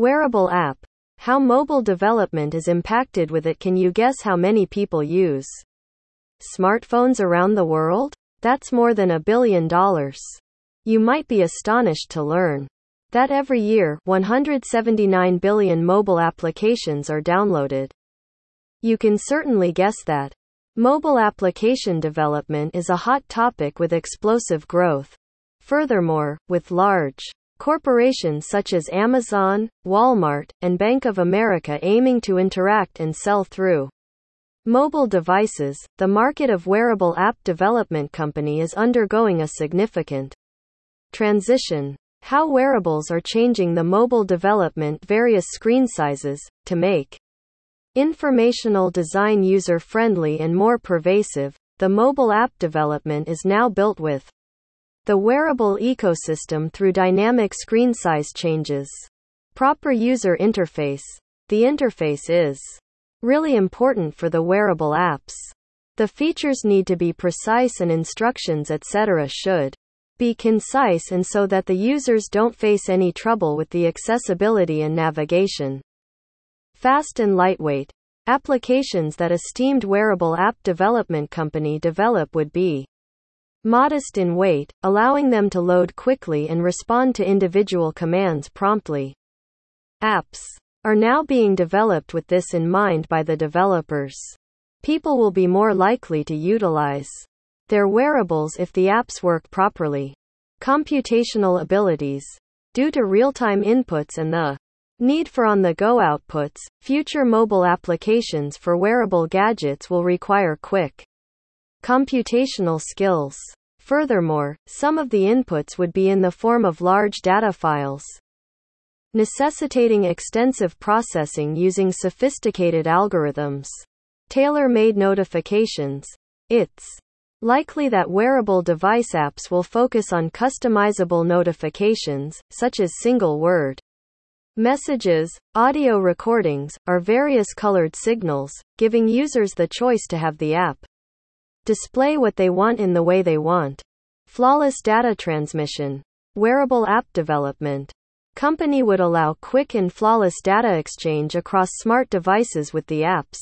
Wearable app. How mobile development is impacted with it. Can you guess how many people use smartphones around the world? That's more than a billion dollars. You might be astonished to learn that every year, 179 billion mobile applications are downloaded. You can certainly guess that. Mobile application development is a hot topic with explosive growth. Furthermore, with large corporations such as Amazon, Walmart, and Bank of America aiming to interact and sell through mobile devices, the market of wearable app development company is undergoing a significant transition. How wearables are changing the mobile development various screen sizes to make informational design user friendly and more pervasive. The mobile app development is now built with the wearable ecosystem through dynamic screen size changes. Proper user interface. The interface is really important for the wearable apps. The features need to be precise and instructions etc. should be concise and so that the users don't face any trouble with the accessibility and navigation. Fast and lightweight. Applications that esteemed wearable app development company develop would be modest in weight, allowing them to load quickly and respond to individual commands promptly. Apps are now being developed with this in mind by the developers. People will be more likely to utilize their wearables if the apps work properly. Computational abilities. Due to real-time inputs and the need for on-the-go outputs, future mobile applications for wearable gadgets will require quick computational skills. Furthermore, some of the inputs would be in the form of large data files, necessitating extensive processing using sophisticated algorithms. Tailor-made notifications. It's likely that wearable device apps will focus on customizable notifications, such as single-word messages, audio recordings, or various colored signals, giving users the choice to have the app display what they want in the way they want. Flawless data transmission. Wearable app development. Company would allow quick and flawless data exchange across smart devices with the apps.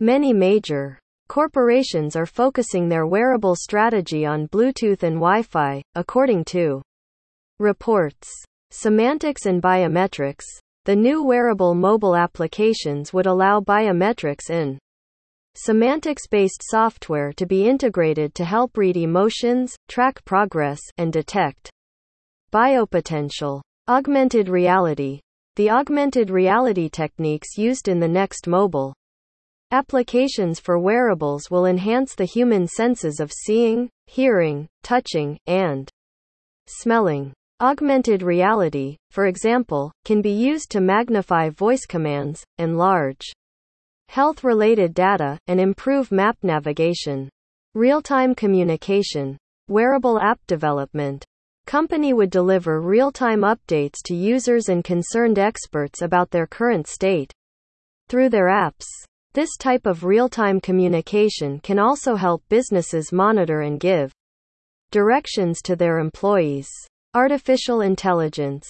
Many major Corporations are focusing their wearable strategy on Bluetooth and Wi-Fi, according to reports. Semantics and biometrics. The new wearable mobile applications would allow biometrics in semantics-based software to be integrated to help read emotions, track progress, and detect biopotential. Augmented reality. The augmented reality techniques used in the next mobile Applications for wearables will enhance the human senses of seeing, hearing, touching, and smelling. Augmented reality, for example, can be used to magnify voice commands, enlarge health related data, and improve map navigation. Real time communication. Wearable app development. Company would deliver real time updates to users and concerned experts about their current state through their apps. This type of real-time communication can also help businesses monitor and give directions to their employees. Artificial intelligence.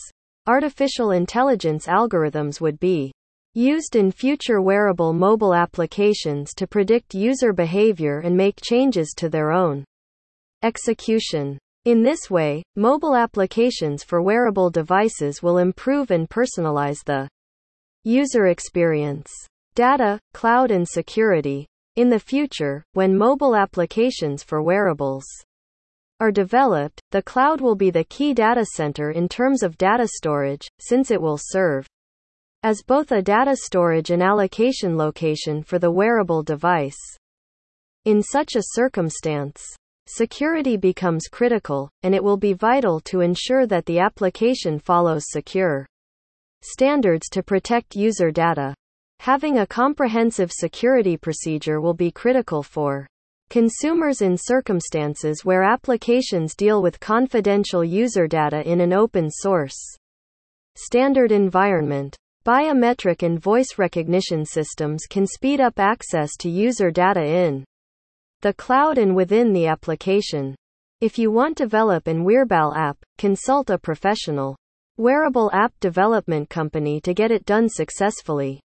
Artificial intelligence algorithms would be used in future wearable mobile applications to predict user behavior and make changes to their own execution. In this way, mobile applications for wearable devices will improve and personalize the user experience data, cloud and security. In the future, when mobile applications for wearables are developed, the cloud will be the key data center in terms of data storage, since it will serve as both a data storage and allocation location for the wearable device. In such a circumstance, security becomes critical, and it will be vital to ensure that the application follows secure standards to protect user data. Having a comprehensive security procedure will be critical for consumers in circumstances where applications deal with confidential user data in an open source standard environment. Biometric and voice recognition systems can speed up access to user data in the cloud and within the application. If you want to develop an wearable app, consult a professional. wearable app development company to get it done successfully.